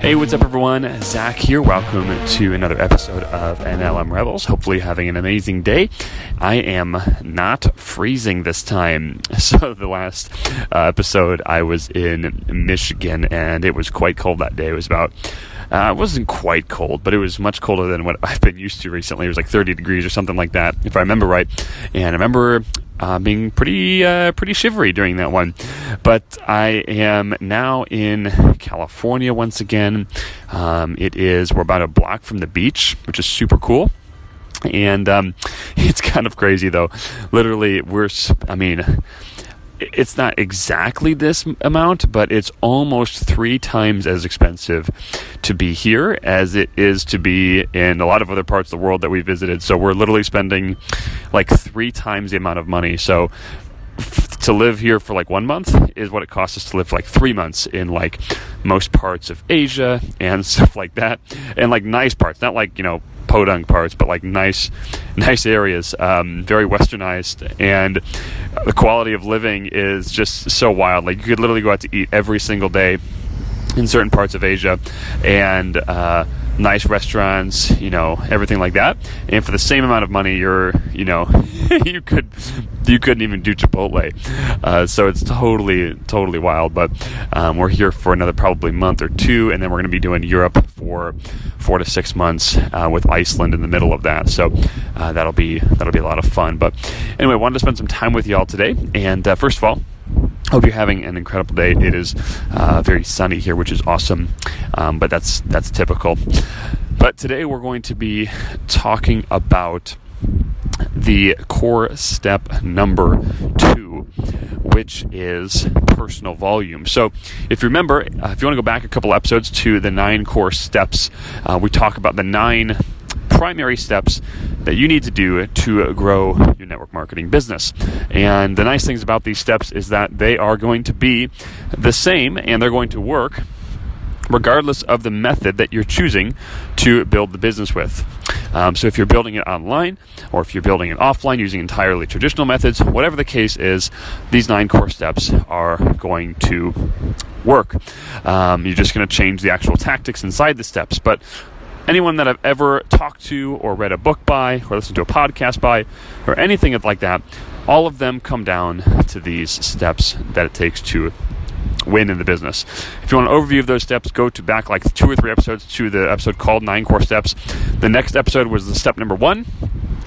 Hey, what's up, everyone? Zach here. Welcome to another episode of MLM Rebels. Hopefully, having an amazing day. I am not freezing this time. So, the last uh, episode, I was in Michigan and it was quite cold that day. It was about uh, it wasn't quite cold, but it was much colder than what I've been used to recently. It was like 30 degrees or something like that, if I remember right. And I remember uh, being pretty uh, pretty shivery during that one. But I am now in California once again. Um, it is we're about a block from the beach, which is super cool. And um, it's kind of crazy though. Literally, we're I mean it's not exactly this amount, but it's almost three times as expensive to be here as it is to be in a lot of other parts of the world that we visited. So we're literally spending like three times the amount of money. So to live here for like one month is what it costs us to live for like three months in like most parts of Asia and stuff like that, and like nice parts, not like you know podunk parts, but like nice, nice areas, um, very westernized, and the quality of living is just so wild. Like you could literally go out to eat every single day in certain parts of Asia, and uh, nice restaurants, you know, everything like that. And for the same amount of money, you're, you know, you could, you couldn't even do Chipotle. Uh, so it's totally, totally wild. But um, we're here for another probably month or two, and then we're going to be doing Europe for four to six months uh, with Iceland in the middle of that. So uh, that'll be that'll be a lot of fun. But anyway, I wanted to spend some time with y'all today. And uh, first of all. Hope you're having an incredible day. It is uh, very sunny here, which is awesome, um, but that's that's typical. But today we're going to be talking about the core step number two, which is personal volume. So, if you remember, uh, if you want to go back a couple episodes to the nine core steps, uh, we talk about the nine primary steps that you need to do to grow your network marketing business. And the nice things about these steps is that they are going to be the same and they're going to work regardless of the method that you're choosing to build the business with. Um, so if you're building it online or if you're building it offline using entirely traditional methods, whatever the case is, these nine core steps are going to work. Um, you're just going to change the actual tactics inside the steps. But anyone that I've ever talked to or read a book by or listened to a podcast by or anything like that, all of them come down to these steps that it takes to win in the business. If you want an overview of those steps, go to back like two or three episodes to the episode called Nine Core Steps. The next episode was the step number one.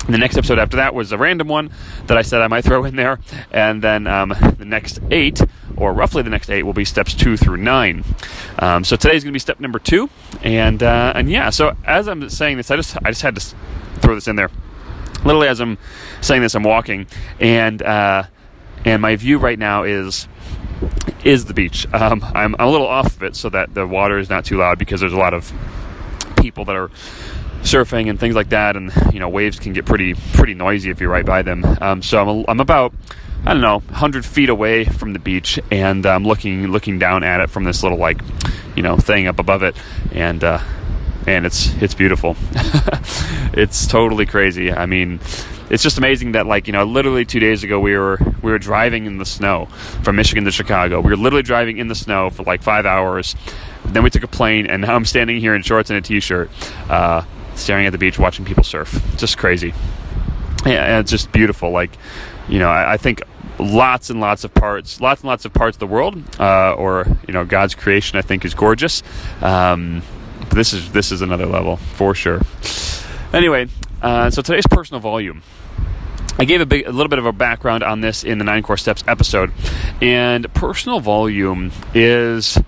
The next episode after that was a random one that I said I might throw in there. And then um, the next eight, or roughly the next eight, will be steps two through nine. Um, so today's going to be step number two. And, uh, and yeah, so as I'm saying this, I just, I just had to throw this in there. Literally, as I'm saying this, I'm walking, and uh, and my view right now is is the beach. Um, I'm, I'm, a little off of it so that the water is not too loud because there's a lot of people that are surfing and things like that, and you know waves can get pretty pretty noisy if you're right by them. Um, so I'm, I'm about I don't know 100 feet away from the beach, and I'm looking looking down at it from this little like you know thing up above it, and uh, and it's it's beautiful. it's totally crazy. I mean it's just amazing that like you know literally two days ago we were we were driving in the snow from Michigan to Chicago. We were literally driving in the snow for like five hours. Then we took a plane, and now I'm standing here in shorts and a t-shirt, uh, staring at the beach, watching people surf. Just crazy. Yeah, it's just beautiful. Like, you know, I, I think lots and lots of parts, lots and lots of parts of the world, uh, or you know, God's creation. I think is gorgeous. Um, but this is this is another level for sure. Anyway, uh, so today's personal volume. I gave a, big, a little bit of a background on this in the Nine Core Steps episode, and personal volume is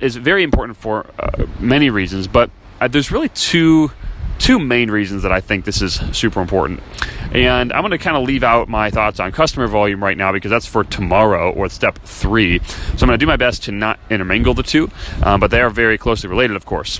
is very important for uh, many reasons, but uh, there's really two two main reasons that I think this is super important. And I'm going to kind of leave out my thoughts on customer volume right now because that's for tomorrow or step three. So I'm going to do my best to not intermingle the two, um, but they are very closely related, of course.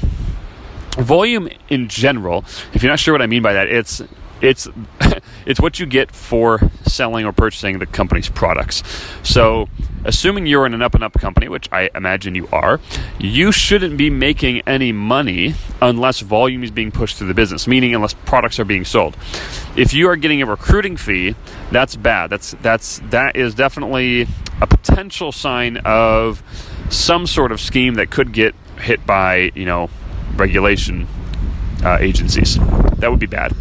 Volume in general, if you're not sure what I mean by that, it's it's it's what you get for selling or purchasing the company's products. So, assuming you're in an up and up company, which I imagine you are, you shouldn't be making any money unless volume is being pushed through the business, meaning unless products are being sold. If you are getting a recruiting fee, that's bad. That's that's that is definitely a potential sign of some sort of scheme that could get hit by, you know, regulation uh, agencies. That would be bad.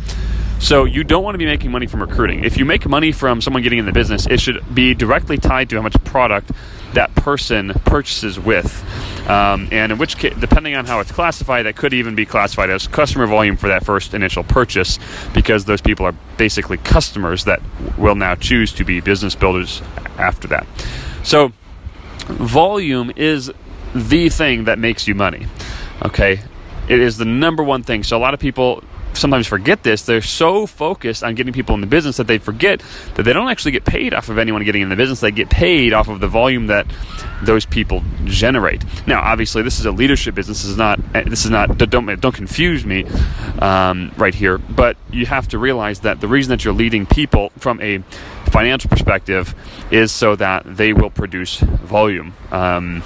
So you don't want to be making money from recruiting. If you make money from someone getting in the business, it should be directly tied to how much product that person purchases with. Um, and in which case, depending on how it's classified, that could even be classified as customer volume for that first initial purchase because those people are basically customers that will now choose to be business builders after that. So, volume is the thing that makes you money. Okay? It is the number one thing. So, a lot of people sometimes forget this. They're so focused on getting people in the business that they forget that they don't actually get paid off of anyone getting in the business. They get paid off of the volume that those people generate. Now, obviously, this is a leadership business. This is not. This is not. Don't don't confuse me um, right here. But you have to realize that the reason that you're leading people from a financial perspective is so that they will produce volume. Um,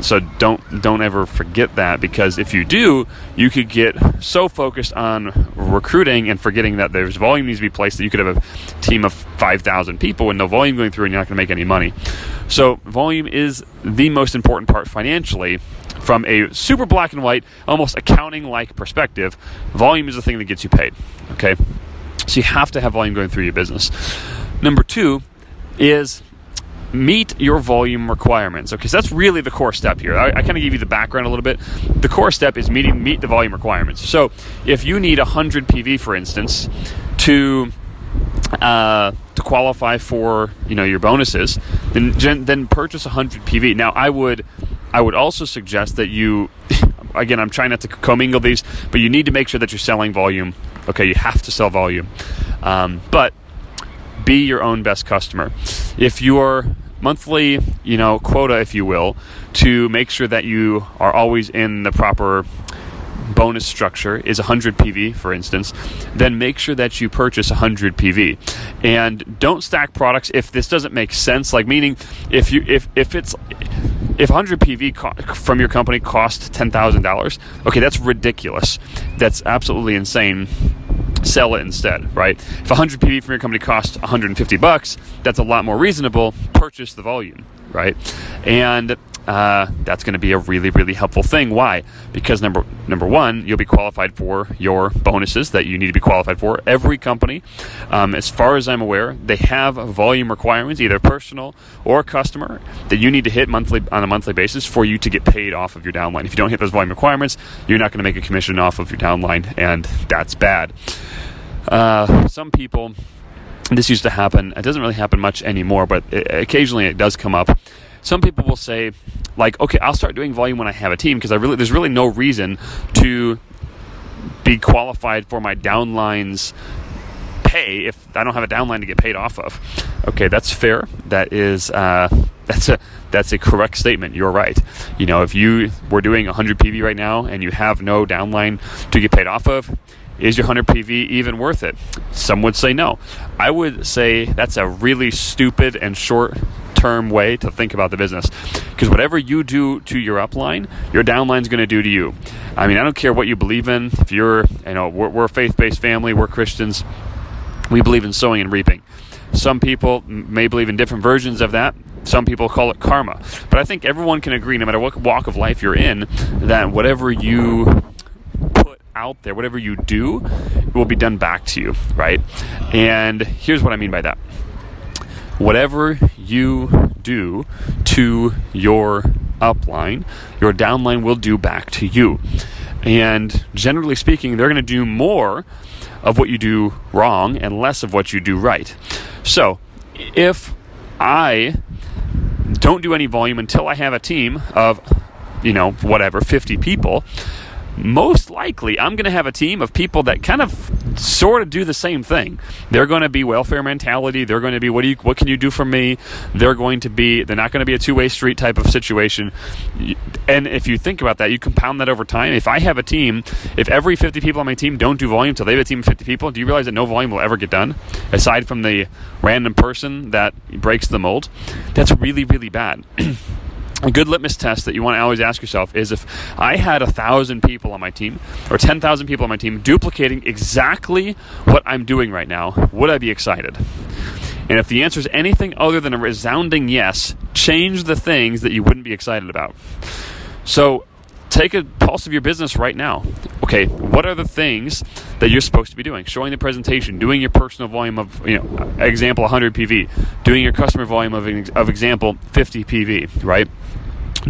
so don't don't ever forget that because if you do, you could get so focused on recruiting and forgetting that there's volume needs to be placed that you could have a team of 5,000 people with no volume going through and you're not going to make any money. So volume is the most important part financially from a super black and white, almost accounting like perspective. Volume is the thing that gets you paid. Okay? So you have to have volume going through your business. Number 2 is meet your volume requirements. Okay, so that's really the core step here. I, I kind of give you the background a little bit. The core step is meeting meet the volume requirements. So if you need 100 PV, for instance, to uh, to qualify for you know your bonuses, then then purchase 100 PV. Now I would I would also suggest that you again I'm trying not to commingle these, but you need to make sure that you're selling volume. Okay, you have to sell volume, um, but be your own best customer. If your monthly, you know, quota, if you will, to make sure that you are always in the proper bonus structure is 100 PV, for instance, then make sure that you purchase 100 PV, and don't stack products if this doesn't make sense. Like meaning, if you if if it's if 100 PV co- from your company cost ten thousand dollars, okay, that's ridiculous. That's absolutely insane sell it instead, right? If 100 PV from your company costs 150 bucks, that's a lot more reasonable. Purchase the volume, right? And uh, that's going to be a really, really helpful thing. Why? Because number number one, you'll be qualified for your bonuses that you need to be qualified for. Every company, um, as far as I'm aware, they have volume requirements, either personal or customer, that you need to hit monthly on a monthly basis for you to get paid off of your downline. If you don't hit those volume requirements, you're not going to make a commission off of your downline, and that's bad. Uh, some people, this used to happen. It doesn't really happen much anymore, but it, occasionally it does come up. Some people will say, like, okay, I'll start doing volume when I have a team because I really there's really no reason to be qualified for my downlines pay if I don't have a downline to get paid off of. Okay, that's fair. That is uh, that's a that's a correct statement. You're right. You know, if you were doing 100 PV right now and you have no downline to get paid off of, is your 100 PV even worth it? Some would say no. I would say that's a really stupid and short term way to think about the business. Because whatever you do to your upline, your downline is going to do to you. I mean, I don't care what you believe in. If you're, you know, we're, we're a faith based family, we're Christians. we believe in sowing and reaping. Some people may believe in different versions of that. Some people call it karma. But I think everyone can agree, no matter what walk of life you're in, that whatever you out there, whatever you do, will be done back to you, right? And here's what I mean by that whatever you do to your upline, your downline will do back to you. And generally speaking, they're going to do more of what you do wrong and less of what you do right. So, if I don't do any volume until I have a team of, you know, whatever, 50 people, most likely I'm going to have a team of people that kind of sort of do the same thing. They're going to be welfare mentality. They're going to be what do you what can you do for me? They're going to be they're not going to be a two-way street type of situation. And if you think about that, you compound that over time. If I have a team, if every 50 people on my team don't do volume until they have a team of 50 people, do you realize that no volume will ever get done aside from the random person that breaks the mold? That's really really bad. a good litmus test that you want to always ask yourself is if I had a thousand people on my team or 10,000 people on my team duplicating exactly what I'm doing right now, would I be excited? And if the answer is anything other than a resounding yes, change the things that you wouldn't be excited about. So take a pulse of your business right now. Okay, what are the things that you're supposed to be doing? Showing the presentation, doing your personal volume of, you know, example 100 PV, doing your customer volume of, of example 50 PV, right?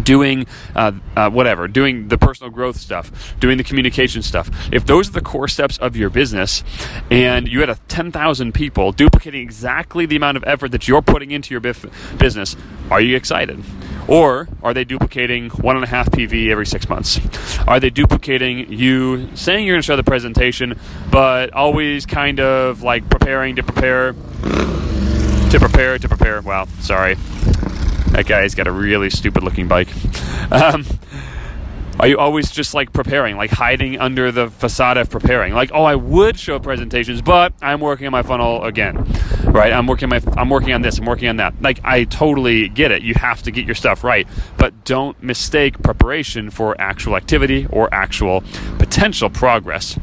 doing uh, uh, whatever, doing the personal growth stuff, doing the communication stuff. If those are the core steps of your business, and you had a 10,000 people duplicating exactly the amount of effort that you're putting into your bif- business, are you excited? Or are they duplicating one and a half PV every six months? Are they duplicating you saying you're going to show the presentation, but always kind of like preparing to prepare, to prepare, to prepare? Wow, sorry. That guy's got a really stupid looking bike. Um, are you always just like preparing, like hiding under the facade of preparing? Like, oh, I would show presentations, but I'm working on my funnel again, right? I'm working my, I'm working on this, I'm working on that. Like, I totally get it. You have to get your stuff right, but don't mistake preparation for actual activity or actual potential progress.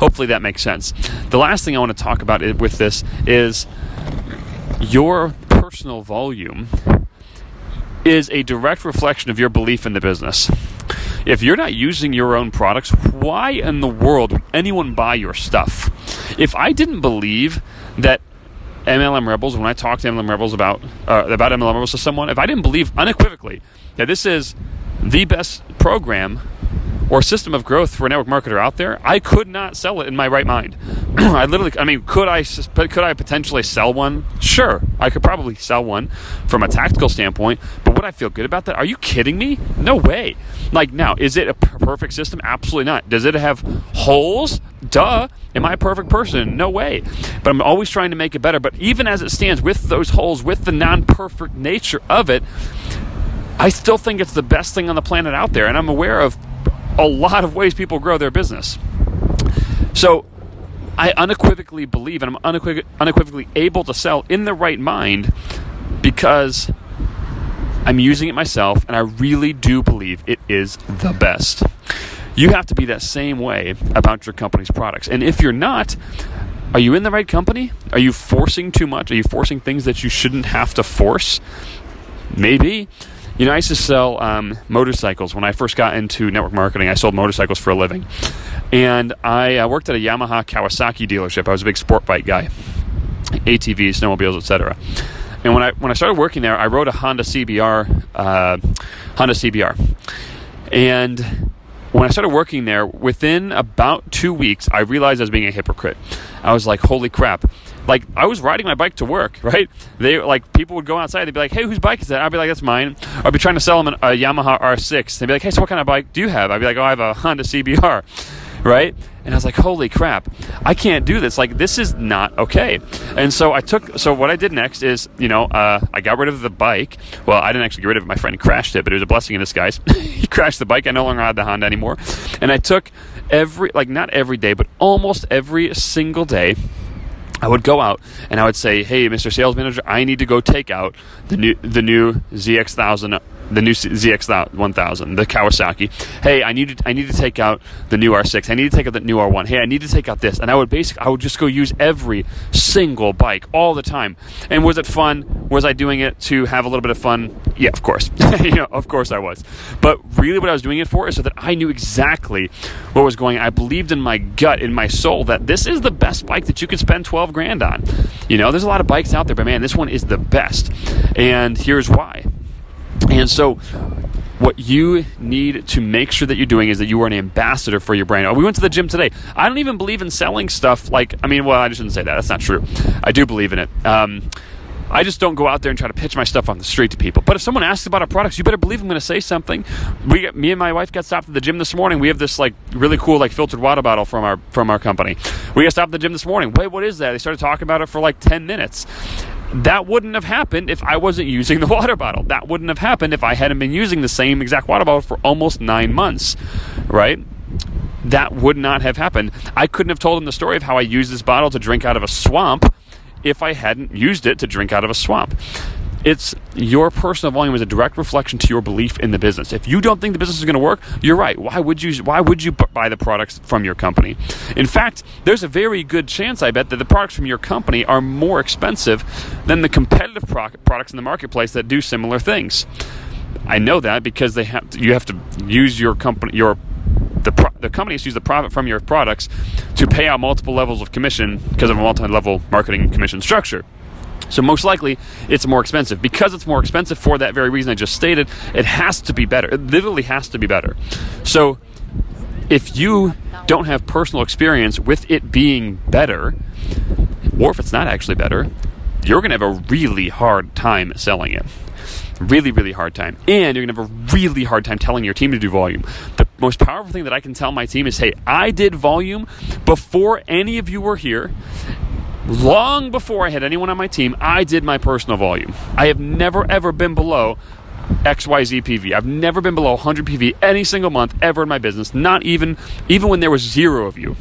Hopefully that makes sense. The last thing I want to talk about with this is your personal volume is a direct reflection of your belief in the business. If you're not using your own products, why in the world would anyone buy your stuff? If I didn't believe that MLM Rebels, when I talk to MLM Rebels about uh, about MLM Rebels to someone, if I didn't believe unequivocally that this is the best program or system of growth for a network marketer out there, I could not sell it in my right mind. I literally, I mean, could I could I potentially sell one? Sure, I could probably sell one from a tactical standpoint, but would I feel good about that? Are you kidding me? No way. Like now, is it a perfect system? Absolutely not. Does it have holes? Duh. Am I a perfect person? No way. But I'm always trying to make it better. But even as it stands, with those holes, with the non-perfect nature of it, I still think it's the best thing on the planet out there, and I'm aware of a lot of ways people grow their business. So I unequivocally believe and I'm unequiv- unequivocally able to sell in the right mind because I'm using it myself and I really do believe it is the best. You have to be that same way about your company's products. And if you're not, are you in the right company? Are you forcing too much? Are you forcing things that you shouldn't have to force? Maybe. You know, I used to sell um, motorcycles when I first got into network marketing. I sold motorcycles for a living, and I uh, worked at a Yamaha Kawasaki dealership. I was a big sport bike guy, ATVs, snowmobiles, etc. And when I when I started working there, I rode a Honda CBR, uh, Honda CBR, and when I started working there, within about two weeks, I realized I was being a hypocrite. I was like, holy crap. Like, I was riding my bike to work, right? They, like, people would go outside, they'd be like, hey, whose bike is that? I'd be like, that's mine. I'd be trying to sell them a Yamaha R6. They'd be like, hey, so what kind of bike do you have? I'd be like, oh, I have a Honda CBR right? And I was like, holy crap, I can't do this. Like, this is not okay. And so I took, so what I did next is, you know, uh, I got rid of the bike. Well, I didn't actually get rid of it. My friend crashed it, but it was a blessing in disguise. he crashed the bike. I no longer had the Honda anymore. And I took every, like, not every day, but almost every single day. I would go out and I would say, "Hey, Mr. Sales Manager, I need to go take out the new the new ZX1000 the new ZX 1000, the Kawasaki. Hey, I need to, I need to take out the new R6. I need to take out the new R1. Hey, I need to take out this. And I would basically, I would just go use every single bike all the time. And was it fun? Was I doing it to have a little bit of fun? Yeah, of course. you know, of course I was. But really, what I was doing it for is so that I knew exactly what was going. on. I believed in my gut, in my soul, that this is the best bike that you could spend 12 grand on. You know, there's a lot of bikes out there, but man, this one is the best. And here's why. And so, what you need to make sure that you're doing is that you are an ambassador for your brand. We went to the gym today. I don't even believe in selling stuff like, I mean, well, I just shouldn't say that. That's not true. I do believe in it. Um, I just don't go out there and try to pitch my stuff on the street to people. But if someone asks about our products, you better believe I'm going to say something. We, me and my wife got stopped at the gym this morning. We have this like really cool like filtered water bottle from our from our company. We got stopped at the gym this morning. Wait, what is that? They started talking about it for like ten minutes. That wouldn't have happened if I wasn't using the water bottle. That wouldn't have happened if I hadn't been using the same exact water bottle for almost nine months, right? That would not have happened. I couldn't have told him the story of how I used this bottle to drink out of a swamp if I hadn't used it to drink out of a swamp. It's your personal volume is a direct reflection to your belief in the business. If you don't think the business is going to work, you're right. Why would you? Why would you buy the products from your company? In fact, there's a very good chance, I bet, that the products from your company are more expensive than the competitive pro- products in the marketplace that do similar things. I know that because they have to, you have to use your company your the, pro- the companies use the profit from your products to pay out multiple levels of commission because of a multi-level marketing commission structure. So most likely it's more expensive. Because it's more expensive for that very reason I just stated, it has to be better. It literally has to be better. So if you don't have personal experience with it being better, or if it's not actually better, you're going to have a really hard time selling it. Really, really hard time. And you're going to have a really hard time telling your team to do volume. The most powerful thing that I can tell my team is hey, I did volume before any of you were here. Long before I had anyone on my team, I did my personal volume. I have never, ever been below XYZ PV. I've never been below 100 PV any single month ever in my business, not even even when there was zero of you.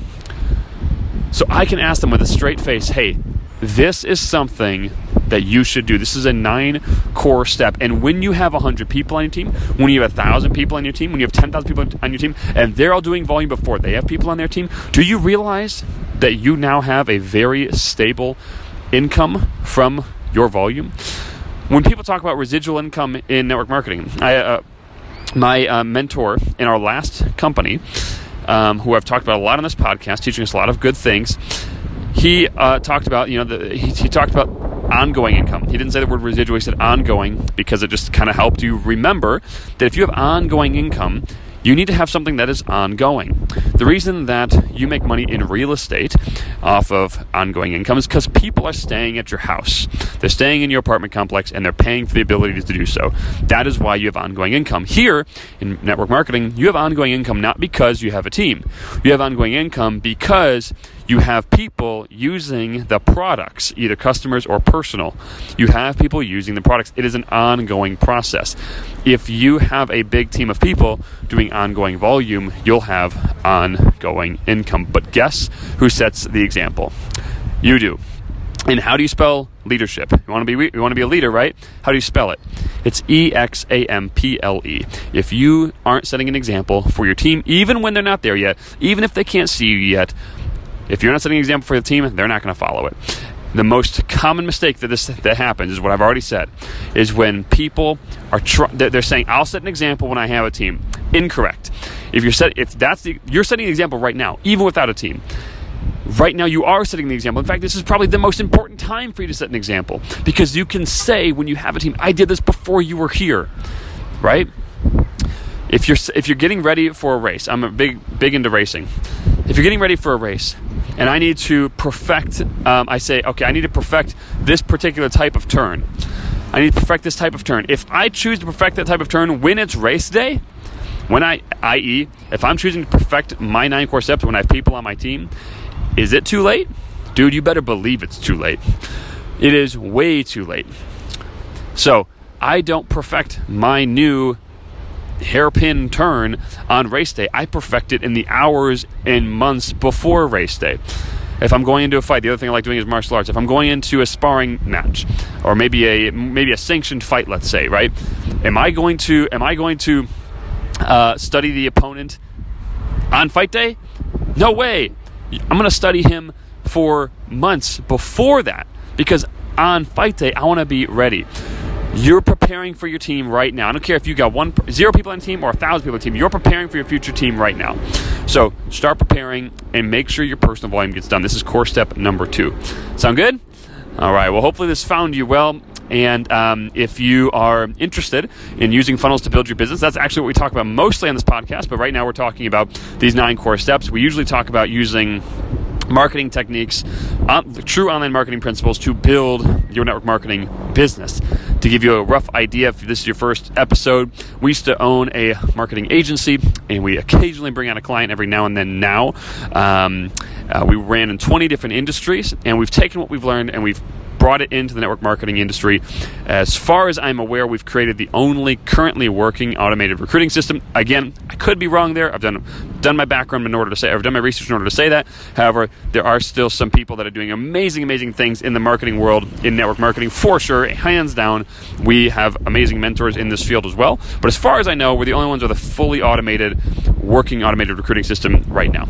So I can ask them with a straight face, "Hey, this is something that you should do. This is a nine core step. And when you have 100 people on your team, when you have 1,000 people on your team, when you have 10,000 people on your team, and they're all doing volume before they have people on their team, do you realize that you now have a very stable income from your volume? When people talk about residual income in network marketing, I, uh, my uh, mentor in our last company, um, who I've talked about a lot on this podcast, teaching us a lot of good things, he uh, talked about, you know, the, he, he talked about ongoing income. He didn't say the word residual, he said ongoing because it just kind of helped you remember that if you have ongoing income, you need to have something that is ongoing. The reason that you make money in real estate off of ongoing income is because people are staying at your house. They're staying in your apartment complex and they're paying for the ability to do so. That is why you have ongoing income. Here in network marketing, you have ongoing income not because you have a team. You have ongoing income because you have people using the products, either customers or personal. You have people using the products. It is an ongoing process. If you have a big team of people doing ongoing volume, you'll have ongoing income. But guess who sets the example? You do. And how do you spell leadership? You want to be you want to be a leader, right? How do you spell it? It's E X A M P L E. If you aren't setting an example for your team, even when they're not there yet, even if they can't see you yet, if you're not setting an example for the team, they're not going to follow it. The most common mistake that this that happens is what I've already said, is when people are tr- they're saying I'll set an example when I have a team. Incorrect. If you're set, if that's the you're setting an example right now, even without a team. Right now, you are setting the example. In fact, this is probably the most important time for you to set an example because you can say when you have a team, "I did this before you were here," right? If you're if you're getting ready for a race, I'm a big big into racing. If you're getting ready for a race, and I need to perfect, um, I say, okay, I need to perfect this particular type of turn. I need to perfect this type of turn. If I choose to perfect that type of turn when it's race day, when I, i.e., if I'm choosing to perfect my nine core steps when I have people on my team, is it too late? Dude, you better believe it's too late. It is way too late. So I don't perfect my new hairpin turn on race day. I perfect it in the hours and months before race day. If I'm going into a fight, the other thing I like doing is martial arts. If I'm going into a sparring match, or maybe a maybe a sanctioned fight, let's say, right? Am I going to am I going to uh, study the opponent on fight day? No way. I'm going to study him for months before that because on fight day I want to be ready. You're preparing for your team right now. I don't care if you got one zero people on the team or a thousand people on the team. You're preparing for your future team right now. So start preparing and make sure your personal volume gets done. This is core step number two. Sound good? All right. Well, hopefully this found you well. And um, if you are interested in using funnels to build your business, that's actually what we talk about mostly on this podcast. But right now we're talking about these nine core steps. We usually talk about using marketing techniques, uh, true online marketing principles to build your network marketing business. To give you a rough idea, if this is your first episode, we used to own a marketing agency and we occasionally bring on a client every now and then now. Um, uh, we ran in 20 different industries and we've taken what we've learned and we've brought it into the network marketing industry. As far as I'm aware, we've created the only currently working automated recruiting system. Again, I could be wrong there. I've done done my background in order to say I've done my research in order to say that. However, there are still some people that are doing amazing, amazing things in the marketing world, in network marketing for sure, hands down. We have amazing mentors in this field as well. But as far as I know, we're the only ones with a fully automated, working automated recruiting system right now.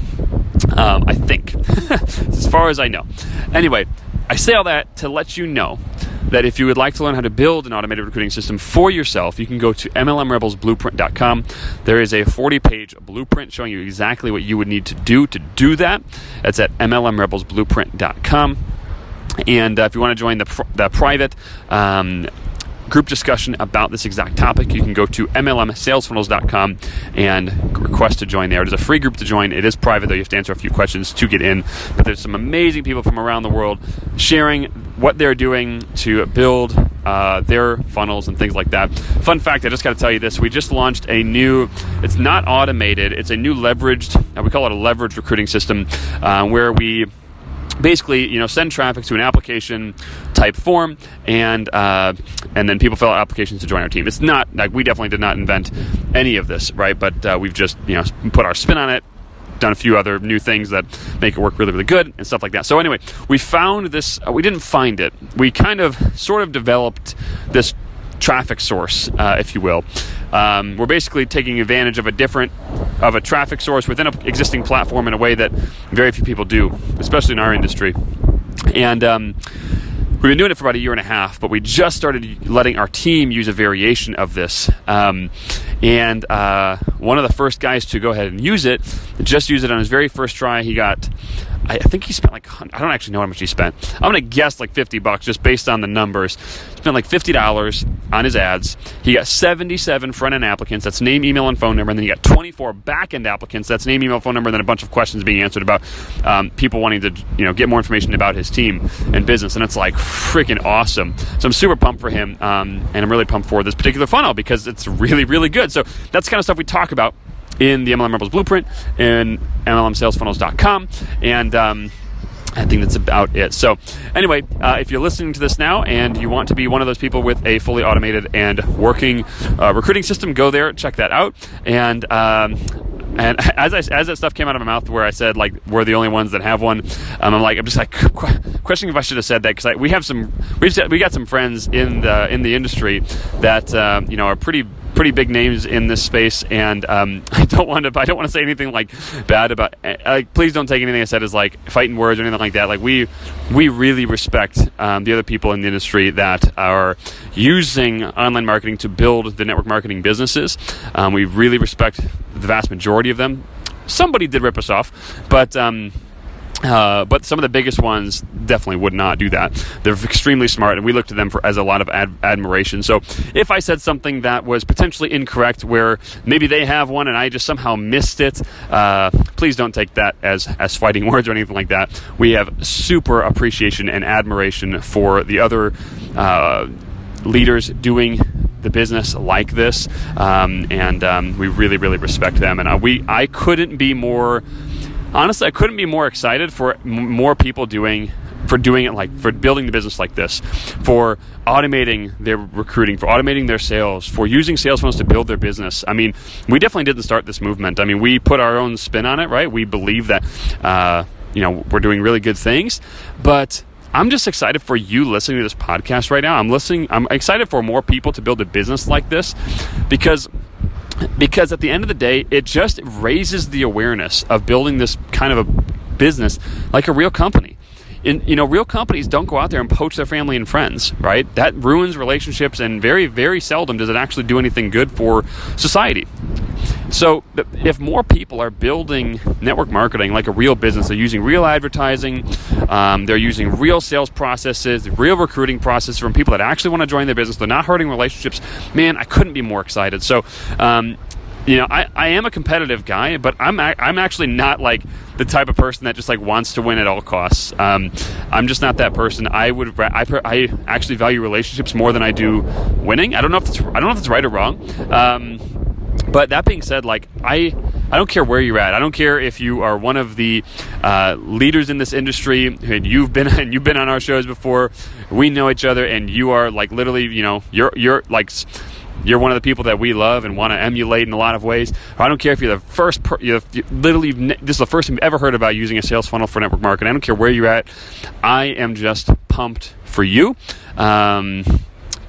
Um, I think, as far as I know. Anyway, I say all that to let you know that if you would like to learn how to build an automated recruiting system for yourself, you can go to MLMRebelsBlueprint.com. There is a 40 page blueprint showing you exactly what you would need to do to do that. That's at MLMRebelsBlueprint.com. And uh, if you want to join the, the private um, group discussion about this exact topic, you can go to MLMSalesFunnels.com and request to join there. It is a free group to join. It is private, though. You have to answer a few questions to get in. But there's some amazing people from around the world sharing what they're doing to build uh, their funnels and things like that. Fun fact, I just got to tell you this. We just launched a new, it's not automated, it's a new leveraged, uh, we call it a leveraged recruiting system, uh, where we basically you know send traffic to an application type form and uh, and then people fill out applications to join our team. It's not like we definitely did not invent any of this right? But uh, we've just you know put our spin on it done a few other new things that make it work really really good and stuff like that. So anyway we found this uh, we didn't find it. We kind of sort of developed this traffic source uh, if you will. Um, we're basically taking advantage of a different of a traffic source within an existing platform in a way that very few people do, especially in our industry. And um, we've been doing it for about a year and a half, but we just started letting our team use a variation of this. Um, and uh, one of the first guys to go ahead and use it, just use it on his very first try. He got I think he spent like I don't actually know how much he spent. I'm gonna guess like 50 bucks just based on the numbers. Spent like 50 dollars on his ads. He got 77 front end applicants. That's name, email, and phone number. And then he got 24 back end applicants. That's name, email, phone number, and then a bunch of questions being answered about um, people wanting to you know get more information about his team and business. And it's like freaking awesome. So I'm super pumped for him, um, and I'm really pumped for this particular funnel because it's really really good. So that's kind of stuff we talk about in the MLM Rebels Blueprint and MLMSalesFunnels.com. And um, I think that's about it. So, anyway, uh, if you're listening to this now and you want to be one of those people with a fully automated and working uh, recruiting system, go there, check that out. And um, and as I, as that stuff came out of my mouth, where I said like we're the only ones that have one, um, I'm like I'm just like questioning if I should have said that because we have some we've we got some friends in the in the industry that uh, you know are pretty pretty big names in this space, and um, I don't want to. I don't want to say anything like bad about. Eh, like, please don't take anything I said as like fighting words or anything like that. Like we we really respect um, the other people in the industry that are using online marketing to build the network marketing businesses. Um, we really respect the vast majority of them. Somebody did rip us off, but. Uh, but some of the biggest ones definitely would not do that. They're extremely smart, and we look to them for as a lot of ad- admiration. So, if I said something that was potentially incorrect, where maybe they have one and I just somehow missed it, uh, please don't take that as as fighting words or anything like that. We have super appreciation and admiration for the other uh, leaders doing the business like this, um, and um, we really, really respect them. And uh, we, I couldn't be more honestly, I couldn't be more excited for more people doing for doing it like for building the business like this, for automating their recruiting, for automating their sales, for using sales funnels to build their business. I mean, we definitely didn't start this movement. I mean, we put our own spin on it, right? We believe that. Uh, you know, we're doing really good things. But I'm just excited for you listening to this podcast right now. I'm listening. I'm excited for more people to build a business like this because because at the end of the day, it just raises the awareness of building this kind of a business like a real company. In, you know, real companies don't go out there and poach their family and friends, right? That ruins relationships, and very, very seldom does it actually do anything good for society. So, if more people are building network marketing like a real business, they're using real advertising, um, they're using real sales processes, real recruiting processes from people that actually want to join their business, they're not hurting relationships, man, I couldn't be more excited. So, um, you know, I, I am a competitive guy, but I'm I'm actually not like the type of person that just like wants to win at all costs. Um, I'm just not that person. I would I, I actually value relationships more than I do winning. I don't know if it's I don't know if it's right or wrong. Um, but that being said, like I, I don't care where you're at. I don't care if you are one of the uh, leaders in this industry and you've been and you've been on our shows before. We know each other, and you are like literally, you know, you're you're like you're one of the people that we love and want to emulate in a lot of ways. I don't care if you're the first, per, you're, literally, this is the first time you've ever heard about using a sales funnel for network marketing. I don't care where you're at. I am just pumped for you. Um,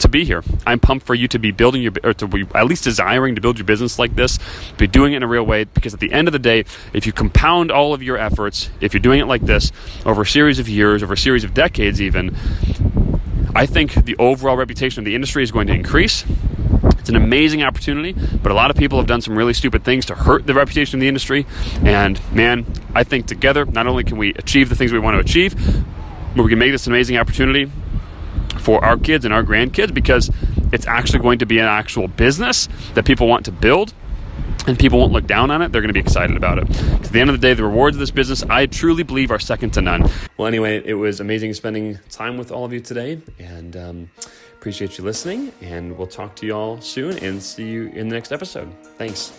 to be here. I'm pumped for you to be building your, or to be at least desiring to build your business like this, be doing it in a real way. Because at the end of the day, if you compound all of your efforts, if you're doing it like this over a series of years, over a series of decades, even, I think the overall reputation of the industry is going to increase. It's an amazing opportunity, but a lot of people have done some really stupid things to hurt the reputation of the industry. And man, I think together, not only can we achieve the things we want to achieve, but we can make this an amazing opportunity for our kids and our grandkids because it's actually going to be an actual business that people want to build and people won't look down on it, they're going to be excited about it. At the end of the day, the rewards of this business, I truly believe, are second to none. Well, anyway, it was amazing spending time with all of you today, and um, appreciate you listening. And we'll talk to you all soon and see you in the next episode. Thanks.